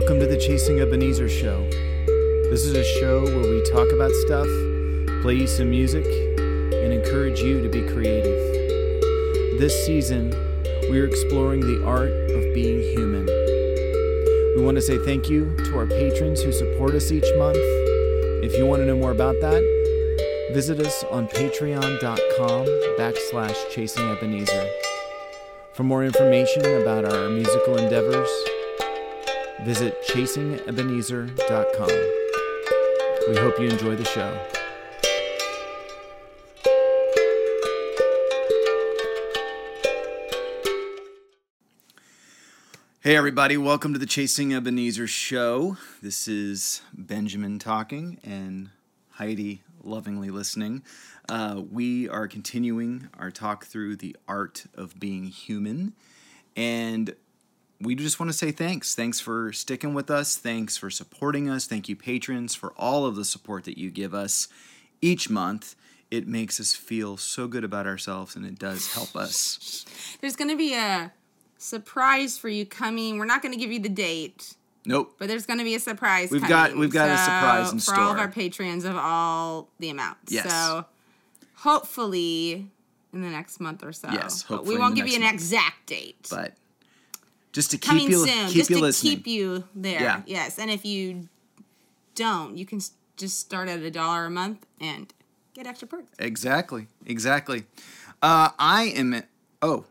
Welcome to the Chasing Ebenezer show. This is a show where we talk about stuff, play you some music, and encourage you to be creative. This season, we are exploring the art of being human. We want to say thank you to our patrons who support us each month. If you want to know more about that, visit us on patreon.com backslash chasing Ebenezer. For more information about our musical endeavors, visit chasingebenezer.com. We hope you enjoy the show. Hey, everybody, welcome to the Chasing Ebenezer show. This is Benjamin talking and Heidi lovingly listening. Uh, we are continuing our talk through the art of being human. And we just want to say thanks. Thanks for sticking with us. Thanks for supporting us. Thank you, patrons, for all of the support that you give us each month. It makes us feel so good about ourselves and it does help us. There's going to be a surprise for you coming. We're not going to give you the date, Nope. but there's going to be a surprise. We've got- we've got a surprise in for all of our patrons of all the amounts. Yes. So hopefully in the next month or so. Yes, But hopefully we won't give you an month. exact date. But just to keep coming you soon, keep just you to listening. keep you there. Yeah. Yes, and if you don't, you can just start at a dollar a month and get extra perks. Exactly. Exactly. Uh, I am. Oh,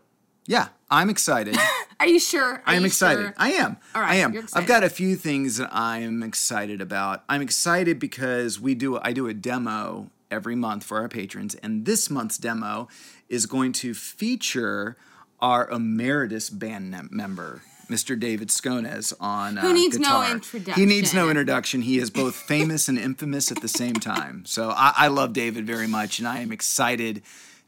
yeah. I'm excited. Are you sure? Are I am excited. sure? I am. All right, I am. I've got a few things that I am excited about. I'm excited because we do. I do a demo every month for our patrons, and this month's demo is going to feature our emeritus band mem- member. Mr. David Skones on uh, Who needs no guitar. He needs no introduction. introduction. He is both famous and infamous at the same time. So I, I love David very much, and I am excited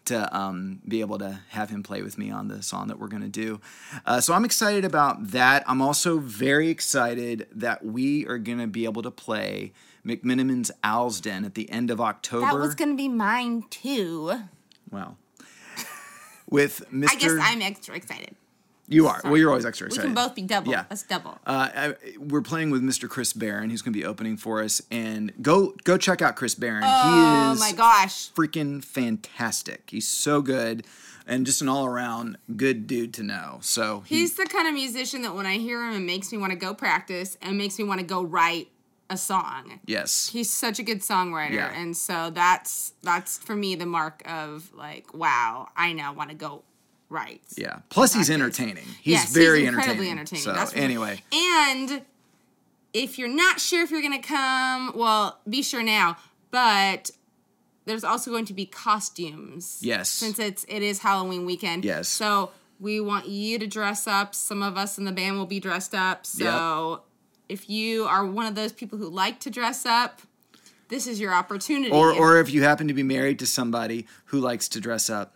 to um, be able to have him play with me on the song that we're going to do. Uh, so I'm excited about that. I'm also very excited that we are going to be able to play McMenamins Owl's Den at the end of October. That was going to be mine too. Well, with Mr. I guess I'm extra excited. You are. Well, you're always extra excited. We can both be double. Yeah. That's double. Uh, I, we're playing with Mr. Chris Barron. He's going to be opening for us, and go go check out Chris Barron. oh he is my gosh. freaking fantastic. He's so good, and just an all around good dude to know. So he, He's the kind of musician that when I hear him, it makes me want to go practice and makes me want to go write a song. yes, He's such a good songwriter, Yeah. and so that's that's for me the mark of like, wow, I now want to go write. yeah. Plus, he's entertaining. He's Yes, very incredibly entertaining. entertaining. So That's for sure. anyway, And if you're not sure if you're gonna come, well, be sure now. But there's also going to be costumes. Yes. Since it's it is Halloween weekend. Yes. So we want you to dress up. Some of us in the band will be dressed up. So if you are one of those people who like to dress up, this is your opportunity. or or if you happen to be married to somebody who likes to dress up,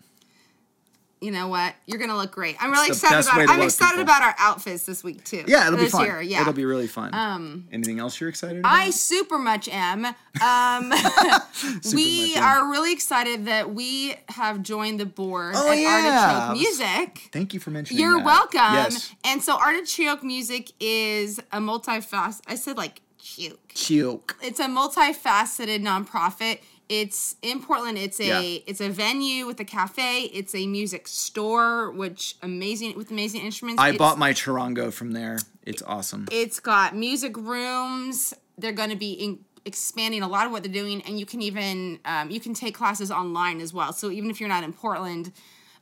you know what? You're gonna look great. I'm really excited about it. I'm excited people. about our outfits this week too. yeah, it'll be fun. Year, yeah. It'll be really fun. Um, anything else you're excited about? I super much am. Um, we are really excited that we have joined the board Oh, at yeah. Artichoke Music. Thank you for mentioning. You're that. welcome. Yes, And so Artichoke Music is a multifaceted. I said like choke. Chioke. It's a multifaceted nonprofit. It's in Portland. It's a Yeah. it's a venue with a cafe. It's a music store, which amazing with amazing instruments. I It's- bought my charango from there. It's awesome. it's got music rooms. They're going to be in, expanding a lot of what they're doing, and you can even um, you can take classes online as well. So even if you're not in Portland,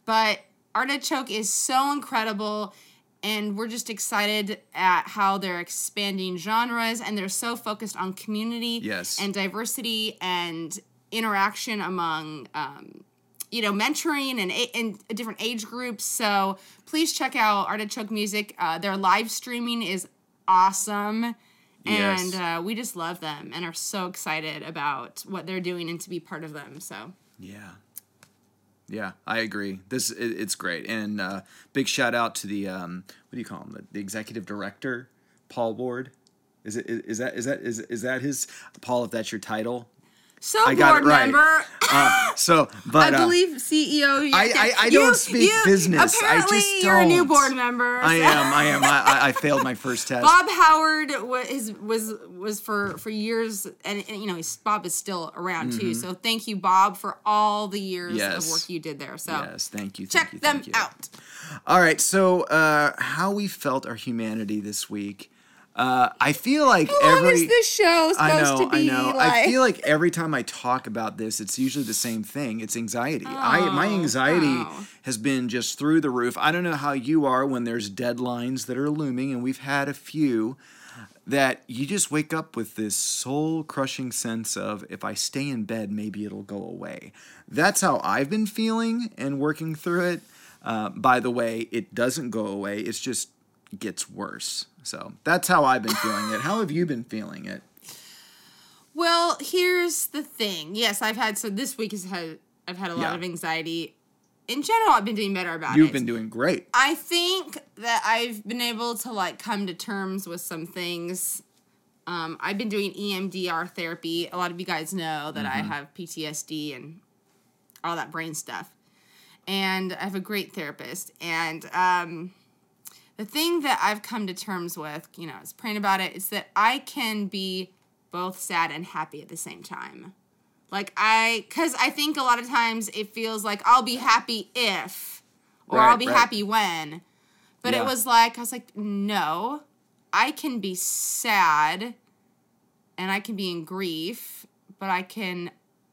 but Artichoke is so incredible, and we're just excited at how they're expanding genres, and they're so focused on community Yes. and diversity and interaction among. Um, you know, mentoring and a- and different age groups. So please check out Artichoke Music. Uh, their live streaming is awesome, Yes. and uh, we just love them and are so excited about what they're doing and to be part of them. So Yeah. Yeah, I agree. This it, it's great, and uh, big shout out to the um, what do you call him? The, the executive director, Paul Ward. Is it is that is that is is that his Paul? If that's your title, So I got board it right. member. Uh, so, but I uh, believe CEO. I- I- I don't speak business. I Apparently, just you're a new don't. board member. I am. I am. I, I- I failed my first test. Bob Howard was was was for for years, and, and, you know Bob is still around too. So thank you, Bob, for all the years Mm-hmm. Yes. of work you did there. So Yes, thank you. Thank check you, them you. out. All right, so uh, how we felt our humanity this week. Uh, I feel like How long every is this show supposed I know, to be? I know. Like, I feel like every time I talk about this, it's usually the same thing. It's anxiety. Oh, I my Oh, anxiety wow. has been just through the roof. I don't know how you are when there's deadlines that are looming, and we've had a few that you just wake up with this soul crushing sense of if I stay in bed, maybe it'll go away. That's how I've been feeling and working through it. Uh, by the way, it doesn't go away. It's just gets worse. So that's how I've been feeling it. How have you been feeling it? Well, here's the thing. Yes, I've had so this week has had I've had a lot Yeah. of anxiety. In general, I've been doing better about it. You've been doing great. I think that I've been able to like come to terms with some things. Um, I've been doing EMDR therapy. A lot of you guys know that I have PTSD and all that brain stuff. And I have a great therapist. And um, the thing that I've come to terms with, you know, I was praying about it, is that I can be both sad and happy at the same time. Like I, because I think a lot of times it feels like I'll be happy if, or Right, I'll be right. happy when. But Yeah. it was like, I was like, no, I can be sad and I can be in grief, but I can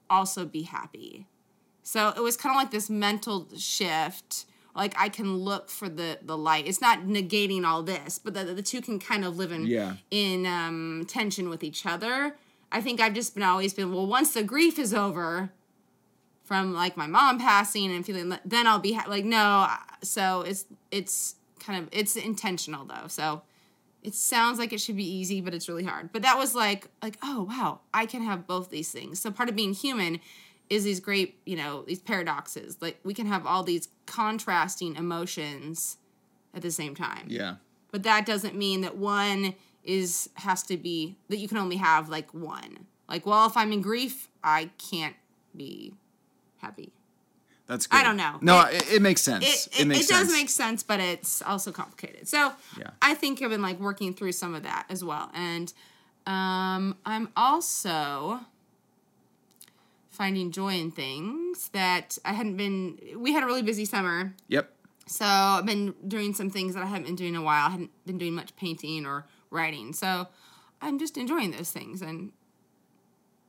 also be happy. So it was kind of like this mental shift. Like I can look for the the light. It's not negating all this, but the, the two can kind of live in Yeah. in um, tension with each other. I think I've just been always been well. Once the grief is over, from like my mom passing and feeling then I'll be ha- like no. So it's it's kind of it's intentional though. So it sounds like it should be easy, but it's really hard. But that was like like oh wow, I can have both these things. So part of being human is these great you know these paradoxes. Like we can have all these contrasting emotions at the same time Yeah. but that doesn't mean that one is has to be that you can only have like one like well if i'm in grief i can't be happy That's good. I don't know. No, It- it, it makes sense. it, It, makes it does make sense but it's also complicated so Yeah. i think i've been like working through some of that as well and um i'm also finding joy in things that i hadn't been we had a really busy summer Yep. so I've been doing some things that I haven't been doing in a while. I hadn't been doing much painting or writing. So I'm just enjoying those things and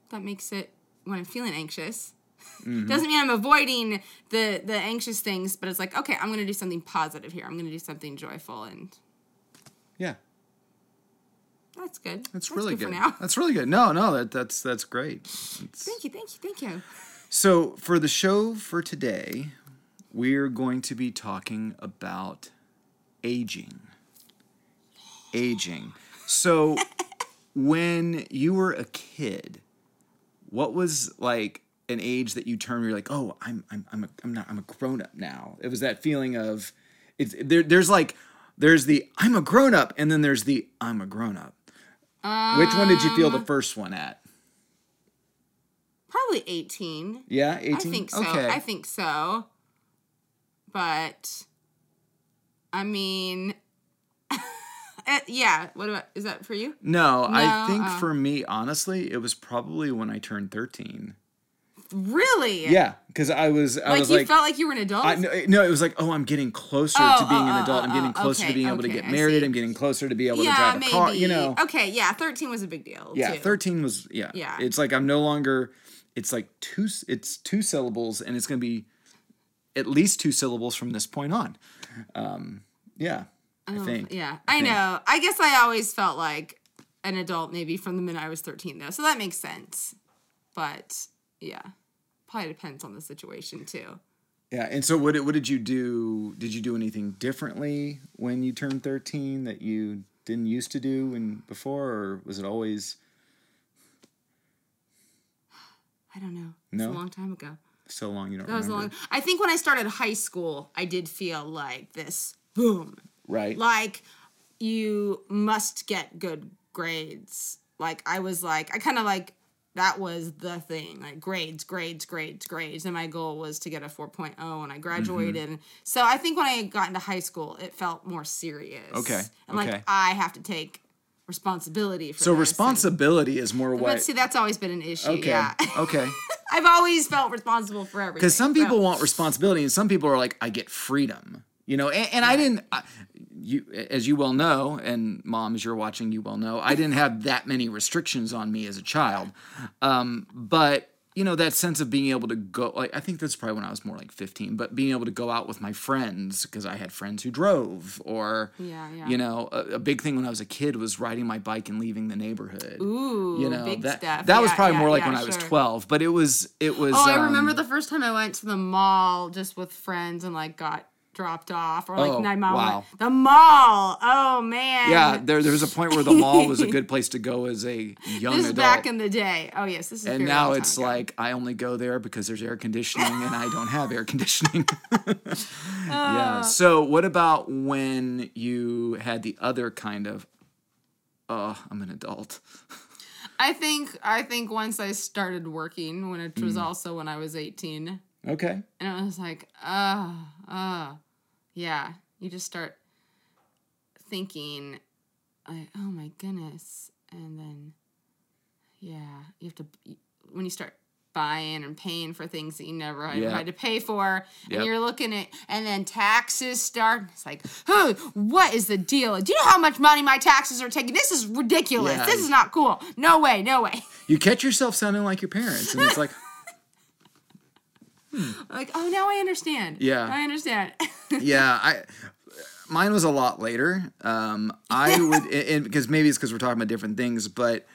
that makes it when I'm feeling anxious. Mm-hmm. Doesn't mean I'm avoiding the the anxious things, but it's like, okay, I'm gonna do something positive here. I'm gonna do something joyful and Yeah. That's good. That's, really good. for now. That's really good. No, no, that that's that's great. It's- Thank you, thank you, thank you. So, for the show for today, we're going to be talking about aging. Aging. So, when you were a kid, what was like an age that you turned where you're like, "Oh, I'm I'm I'm a, I'm not I'm a grown up now." It was that feeling of it's there there's like there's the I'm a grown up and then there's the I'm a grown up. Which one did you feel the Um, first one at? Probably 18. Yeah, 18. I think so. Okay. I think so. But I mean eh, yeah, what about is that for you? No, I think uh. for me, honestly, it was probably when I turned 13. Really? Yeah, because I was, I Like was you like, felt like you were an adult? I, no, no, it was like, oh, I'm getting closer Oh, to being oh, an adult. I'm oh, getting oh, closer to being able to get married. I'm getting closer to be able to drive a maybe. car. You know, Okay, yeah, 13 was a big deal. yeah, too. 13 was, yeah, Yeah. It's like I'm no longer. It's like two. It's two syllables, and it's gonna be at least two syllables from this point on. Um, yeah, I think. Oh, Yeah, I, think. know. I guess I always felt like an adult maybe from the minute I was 13 though. So that makes sense. But yeah. Probably depends on the situation too. Yeah, and so what? did- What did you do? Did you do anything differently when you turned thirteen that you didn't used to do when before, or was it always I don't know. No? It's a long time ago. so long you don't That was remember? long. I think when I started high school, I did feel like this boom, Right. like you must get good grades. Like I was like, I kind of like that was the thing like grades grades grades grades and my goal was to get a 4.0 and i graduated Mm-hmm. so i think when i got into high school it felt more serious Okay, and like i have to take responsibility for So this. responsibility is more And- what. but see that's always been an issue okay. yeah okay. i've always felt responsible for everything Because some so- people want responsibility, and some people are like, I get freedom. You know, and, and I didn't. I, you, as you well know, and moms, you're watching, you well know, I didn't have that many restrictions on me as a child. Um, but you know, that sense of being able to go, like, I think that's probably when I was more like 15, but being able to go out with my friends because I had friends who drove, or Yeah, yeah. you know, a, a big thing when I was a kid was riding my bike and leaving the neighborhood. Ooh, you know, big that stuff. that was probably yeah, more like yeah, when I was 12, but it was it was. Oh, I um, remember the first time I went to the mall just with friends and like got dropped off, or like Oh, my mom. wow. Went, the mall. Oh man. Yeah, there there was a point where the mall was a good place to go as a young This is adult. back in the day. Oh yes, this is. and now it's ago. like I only go there because there's air conditioning and I don't have air conditioning. yeah. So what about when you had the other kind of oh, I'm an adult. I think I think once I started working, when it Mm. was also when I was eighteen, Okay. and it was like, uh, uh, yeah, you just start thinking, like, oh my goodness, and then, yeah, you have to when you start buying and paying for things that you never had, Yeah. had to pay for, Yep. and you're looking at, and then taxes start. It's like, oh, what is the deal? Do you know how much money my taxes are taking? This is ridiculous. Yeah. This is not cool. No way, no way. You catch yourself sounding like your parents and it's like Like, oh, now I understand. Yeah. I understand. yeah, I mine was a lot later. Um, I would, because maybe it's because we're talking about different things, but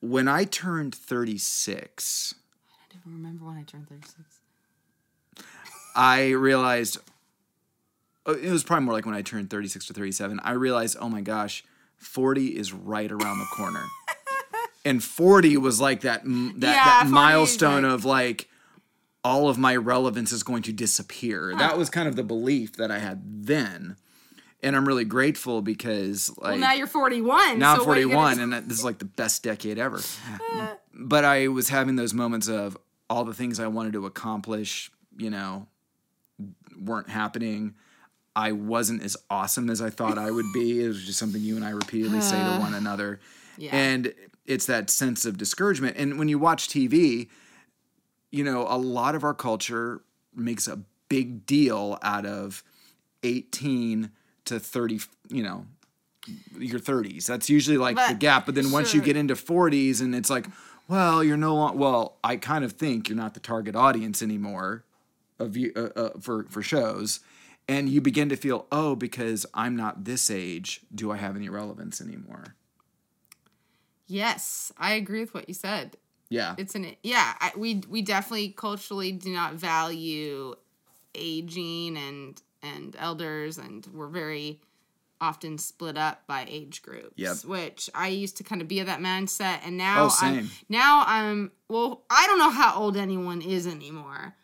when I turned 36, I don't even remember when I turned 36. I realized uh, it was probably more like when I turned 36 to 37. I realized, oh my gosh, 40 is right around the corner. and 40 was like that that, Yeah, that milestone like- of like all of my relevance is going to disappear. That was kind of the belief that I had then. And I'm really grateful because like Well, now you're 41. now so I'm what are you 41 gonna- and this is like the best decade ever. Uh. but I was having those moments of all the things I wanted to accomplish, you know, weren't happening. I wasn't as awesome as I thought I would be. It was just something you and I repeatedly say to one another. Yeah. And it's that sense of discouragement. And when you watch TV, you know, a lot of our culture makes a big deal out of 18 to 30, you know, your 30s. That's usually like the gap. But then once you get into 40s and it's like, well, you're no longer, well, I kind of think you're not the target audience anymore of you uh, uh, for for shows and you begin to feel oh because i'm not this age do i have any relevance anymore Yes, I agree with what you said. Yeah It's an yeah. I, we we definitely culturally do not value aging and and elders, and we're very often split up by age groups. Yep. Which I used to kind of be of that mindset, and now Oh. I'm now I'm well. I don't know how old anyone is anymore.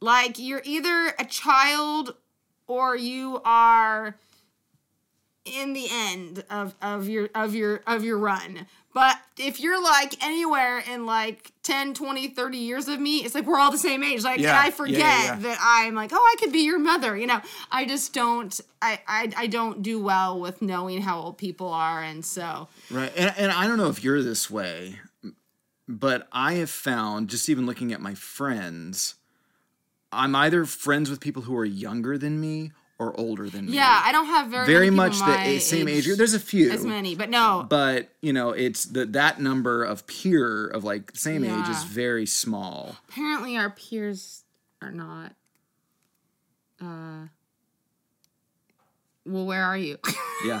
Like you're either a child or you are in the end of, of your of your of your run but if you're like anywhere in like 10 20 30 years of me it's like we're all the same age. Like Yeah, and i forget yeah, yeah. that i'm like oh i could be your mother you know? I just don't I, I i don't do well with knowing how old people are and so. Right and, and i don't know if you're this way but i have found just even looking at my friends i'm either friends with people who are younger than me or older than me. Yeah i don't have very very much the same age. group there's a few. as many but no. But you know it's the that number of peer of like same age is very small. Apparently our peers are not uh well where are you? Yeah yeah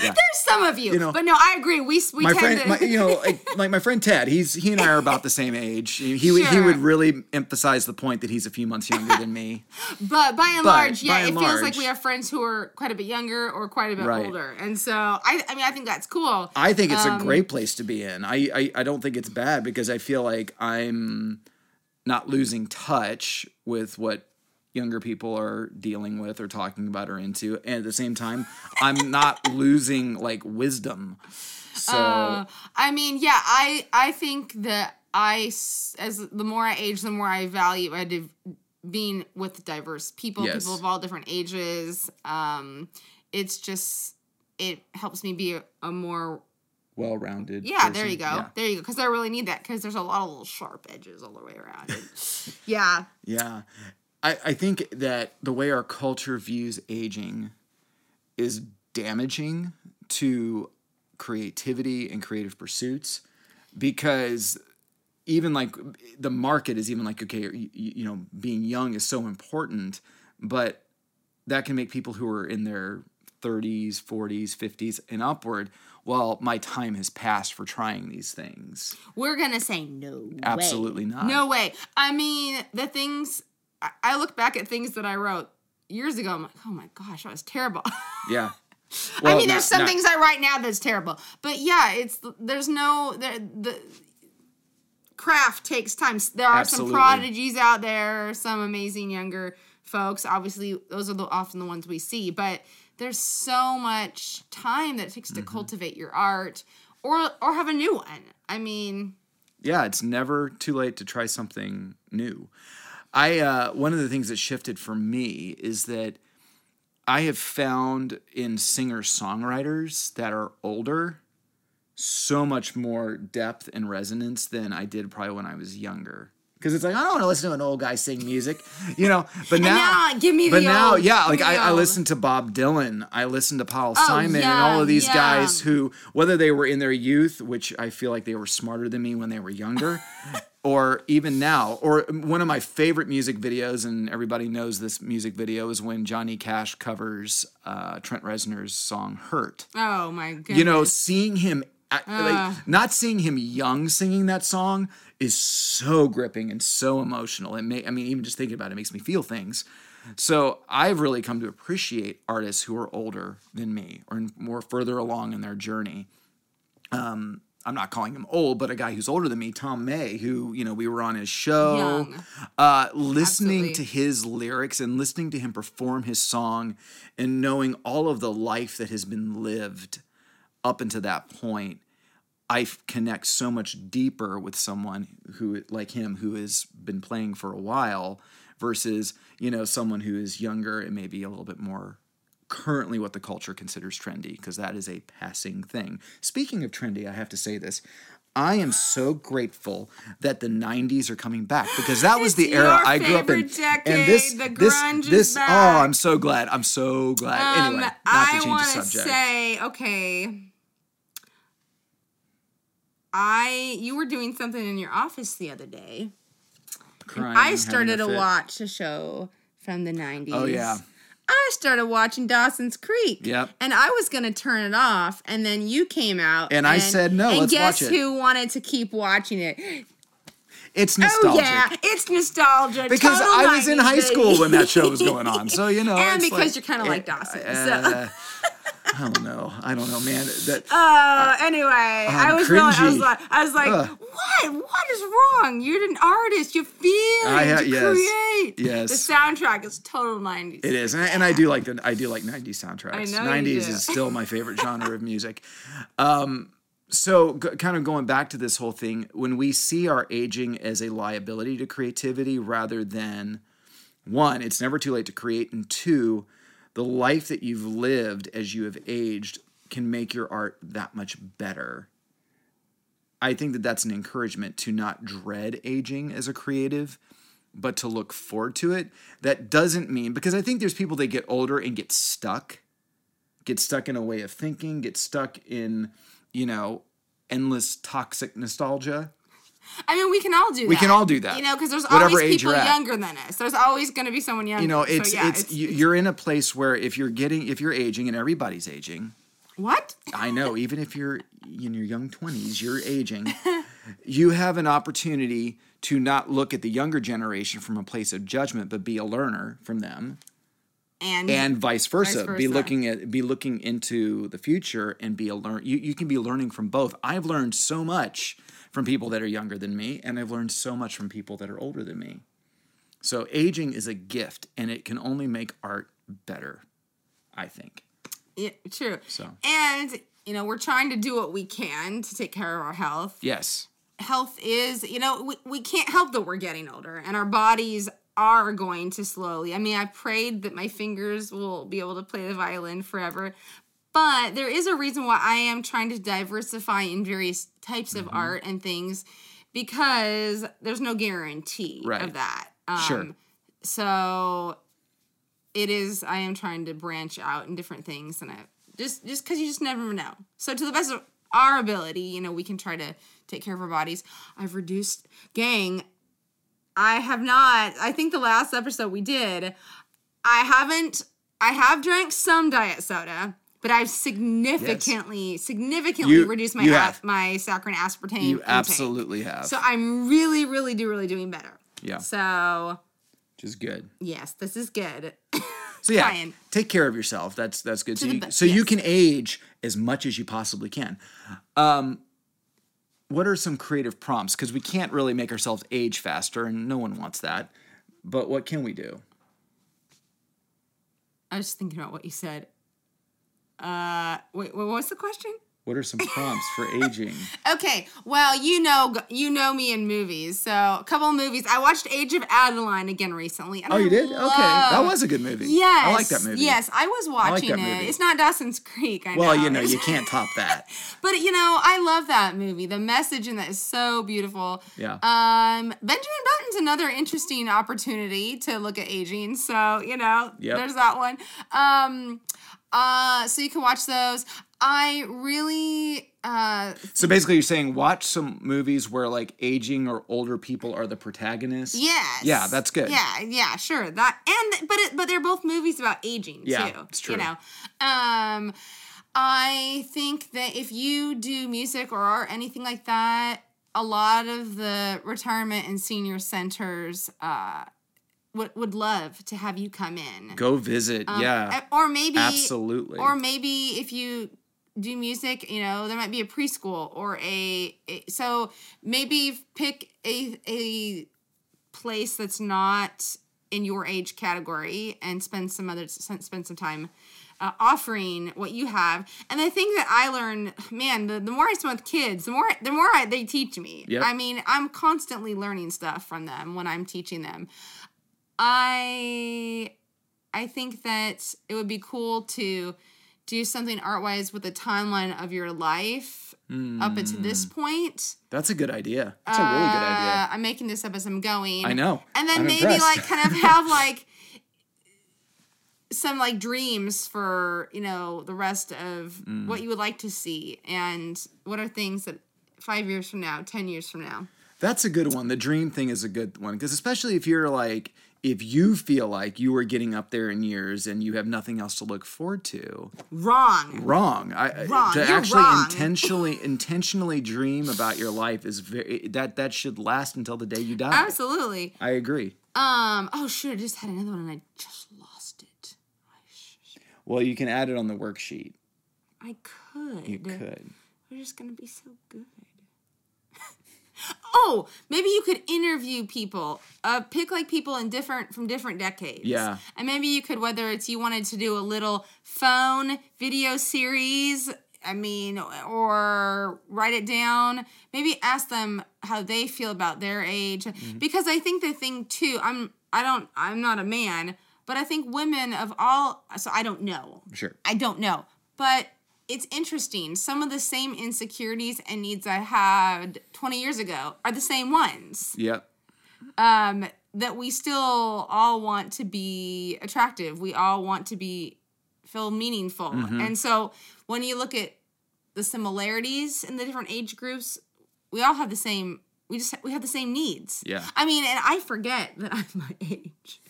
There's some of you, You know, but no, I agree. We we my tend friend, to. my, you know, like, my friend Ted, he's he and I are about the same age. He he, would he would really emphasize the point that he's a few months younger than me. but by and but large, yeah, by it and feels like we have friends who are quite a bit younger or quite a bit Right. older, and so I, I mean, I think that's cool. I think it's Um, a great place to be in. I, I I don't think it's bad because I feel like I'm not losing touch with what younger people are dealing with or talking about or into, and at the same time, I'm not losing like wisdom. So Uh, I mean, yeah, I I think that i as the more I age, the more I value I div- being with diverse people, Yes. people of all different ages. Um, it's just it helps me be a, a more Well rounded. yeah. There you go. There you go. Because I really need that because there's a lot of little sharp edges all the way around. yeah. Yeah. I, I think that the way our culture views aging is damaging to creativity and creative pursuits because even like the market is even like okay you, you know being young is so important but that can make people who are in their 30s 40s 50s and upward well my time has passed for trying these things We're gonna say no. Absolutely way. not. No way. I mean, the things I, I look back at things that I wrote years ago. I'm like, oh my gosh, that was terrible. yeah I mean, there's not- some not- things I write now that's terrible, but yeah, it's there's no the the craft takes time. There are Absolutely. some prodigies out there, some amazing younger folks. Obviously, those are the, often the ones we see, but there's so much time that it takes Mm-hmm. to cultivate your art or or have a new one. I mean, yeah, it's never too late to try something new. I uh, one of the things that shifted for me is that I have found in singer songwriters that are older so much more depth and resonance than I did probably when I was younger. Because it's like I don't want to listen to an old guy sing music, you know. But now, now, give me but now, old, yeah, like I, I old. listen to Bob Dylan, I listen to Paul Simon, and all of these guys who, whether they were in their youth, which I feel like they were smarter than me when they were younger, or even now, or one of my favorite music videos, and everybody knows this music video is when Johnny Cash covers uh, Trent Reznor's song "Hurt." Oh my god you know, seeing him, act- Ugh. like not seeing him young singing that song is so gripping and so emotional. It may, I mean, even just thinking about it makes me feel things. So I've really come to appreciate artists who are older than me or more further along in their journey. Um, I'm not calling him old, but a guy who's older than me, Tom May, who you know we were on his show, uh, listening Absolutely. to his lyrics and listening to him perform his song, and knowing all of the life that has been lived up until that point, I connect so much deeper with someone who like him who has been playing for a while versus you know someone who is younger and maybe a little bit more currently what the culture considers trendy because that is a passing thing. Speaking of trendy, I have to say this. I am so grateful that the 90s are coming back because that was the era I grew up in. decade. The this, this, back. oh, I'm so glad. I'm so glad. Um, anyway, not I to change want the to subject. say, okay, I you were doing something in your office the other day. Crying, I started a to fit. watch a show from the '90s. Oh yeah. I started watching Dawson's Creek. Yep. And I was gonna turn it off, and then you came out, And I said, "No, And let's guess watch it." who wanted to keep watching it? It's nostalgic. Oh yeah, it's nostalgia. Because Total I was in 90s, high school when that show was going on. So, you know. And because like- you're kinda like it- Dawson, uh, so. I don't know. I don't know, man. That Uh, anyway, I was really, I was like, I was like, what? What is wrong? You're an artist. You feel I ha- you yes. create. Yes. The soundtrack is total '90s. It is, and I, and I do like the I do like '90s soundtracks. I know you '90s do. is still my favorite genre of music. Um, so, g- kind of going back to this whole thing, when we see our aging as a liability to creativity rather than one, it's never too late to create, and two, the life that you've lived as you have aged can make your art that much better. I think that that's an encouragement to not dread aging as a creative, but to look forward to it. That doesn't mean because I think there's people that get older and get stuck, get stuck in a way of thinking, get stuck in, you know, endless toxic nostalgia. I mean, we can all do that. We can all do that. You know, because there's Whatever always people you're younger than us. There's always going to be someone younger. You know, So, it's yeah, it's, you, you're in a place where if you're getting if you're aging and everybody's aging, what? I know, even if you're in your young 20s, you're aging, you have an opportunity to not look at the younger generation from a place of judgment, but be a learner from them. And, And vice versa. Be versa. looking at be looking into the future and be a learn you, you can be learning from both. I've learned so much from people that are younger than me, and I've learned so much from people that are older than me. So aging is a gift and it can only make art better, I think. yeah, true. So And you know, we're trying to do what we can to take care of our health. yes. health is, you know, we, we can't help that we're getting older and our bodies are going to slowly. I mean, I prayed that my fingers will be able to play the violin forever. But there is a reason why I am trying to diversify in various types of art and things because there's no guarantee Right. of that. Um, Sure. So it is. I am trying to branch out in different things, and I just just because you just never know. So to the best of our ability, you know, we can try to take care of our bodies. I've reduced, gang. I have not. I think the last episode we did, I haven't. I have drank some diet soda, but I've significantly, significantly You- reduced my you a- my saccharin aspartame. You intake. absolutely have. So I'm really, really do really doing better. Yeah. So which is good. yes, this is good. So yeah, Trying. take care of yourself. That's that's good. So, you, best, so you can age as much as you possibly can. Um, what are some creative prompts? Because we can't really make ourselves age faster, and no one wants that. But what can we do? I was just thinking about what you said. Uh, wait, what was the question? What are some prompts for aging? Okay, well, you know, you know me in movies. So a couple of movies. I watched Age of Adaline again recently. Oh, I you did? Okay, that was a good movie. Yes, I like that movie. Yes, I was like watching that it. movie. It's not Dawson's Creek. I Well, know. you know, you can't top that. But you know, I love that movie. The message in that is so beautiful. Yeah. Um, Benjamin Button's another interesting opportunity to look at aging. So you know, Yep. there's that one. Um, uh, so you can watch those. I really uh So basically, you're saying watch some movies where like aging or older people are the protagonists. yes. Yeah, that's good. Yeah, yeah, sure. That and but it, but they're both movies about aging Yeah, too. it's true. You know. Um I think that if you do music or art, anything like that, a lot of the retirement and senior centers uh would would love to have you come in. Go visit. yeah. Uh, Or maybe Absolutely. Or maybe if you do music, you know, there might be a preschool or a, a so maybe pick a a place that's not in your age category and spend some other spend some time uh, offering what you have. And the thing that I learned, man, the, the more I spend with kids, the more the more I, they teach me. Yep. I mean, I'm constantly learning stuff from them when I'm teaching them. I I think that it would be cool to do something art wise with a timeline of your life up until this point. That's a good idea. That's a really good idea. Uh, I'm making this up as I'm going. I know. And then I'm maybe impressed. like kind of have like some like dreams for, you know, the rest of Mm. what you would like to see and what are things that 5 years from now, 10 years from now. That's a good one. The dream thing is a good one because especially if you're like if you feel like you are getting up there in years and you have nothing else to look forward to, Wrong. wrong. I, Wrong. To You're actually wrong. intentionally intentionally dream about your life is very that that should last until the day you die. Absolutely. I agree. Um, oh shoot, I just had another one and I just lost it. Well, you can add it on the worksheet. I could. You could. We're just gonna be so good. Oh, maybe you could interview people. Uh, pick like people in different from different decades. Yeah. And maybe you could, whether it's you wanted to do a little phone video series. I mean, or write it down. Maybe ask them how they feel about their age, because I think the thing too. I'm. I don't. I'm not a man, but I think women of all. So I don't know. Sure. I don't know. But it's interesting. Some of the same insecurities and needs I had 20 years ago are the same ones. Yep. Um, that we still all want to be attractive. We all want to be feel meaningful. And so when you look at the similarities in the different age groups, we all have the same we just we have the same needs. Yeah. I mean, and I forget that I'm my age.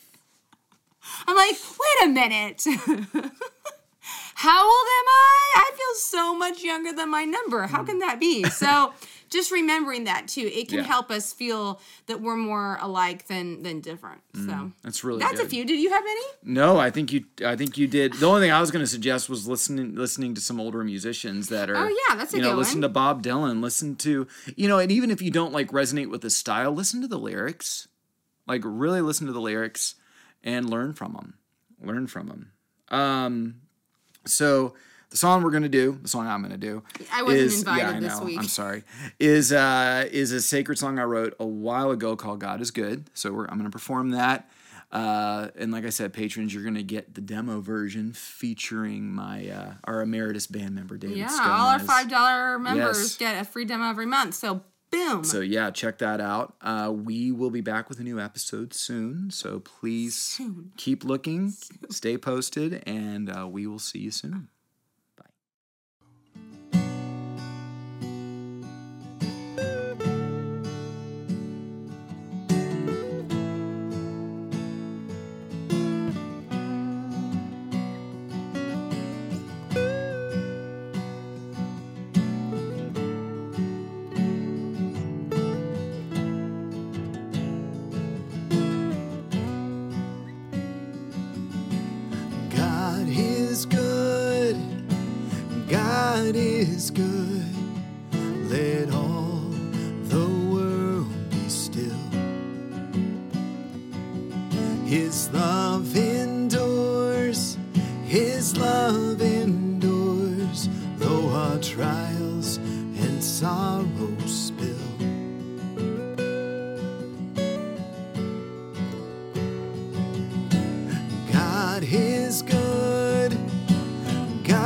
I'm like, wait a minute. How old am I? I feel so much younger than my number. How can that be? So just remembering that too, it can Yeah. help us feel that we're more alike than than different. So That's really that's good. a few. Did you have any? No, I think you. I think you did. The only thing I was going to suggest was listening, listening to some older musicians that are. Oh, yeah, that's a you know, good listen one. to Bob Dylan. Listen to you know, and even if you don't like resonate with the style, listen to the lyrics. Like really listen to the lyrics and learn from them. Learn from them. Um, so the song we're gonna do, the song I'm gonna do. I wasn't is, invited yeah, I this week. I'm sorry. Is uh is a sacred song I wrote a while ago called "God Is Good." So we're, I'm gonna perform that. Uh, and like I said, patrons, you're gonna get the demo version featuring my uh, our emeritus band member David. Yeah, all our five dollar members Yes. get a free demo every month. So boom. So yeah, check that out. Uh, we will be back with a new episode soon. So please Soon. keep looking, stay posted, and uh, we will see you soon.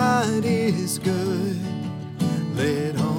God is good. Let all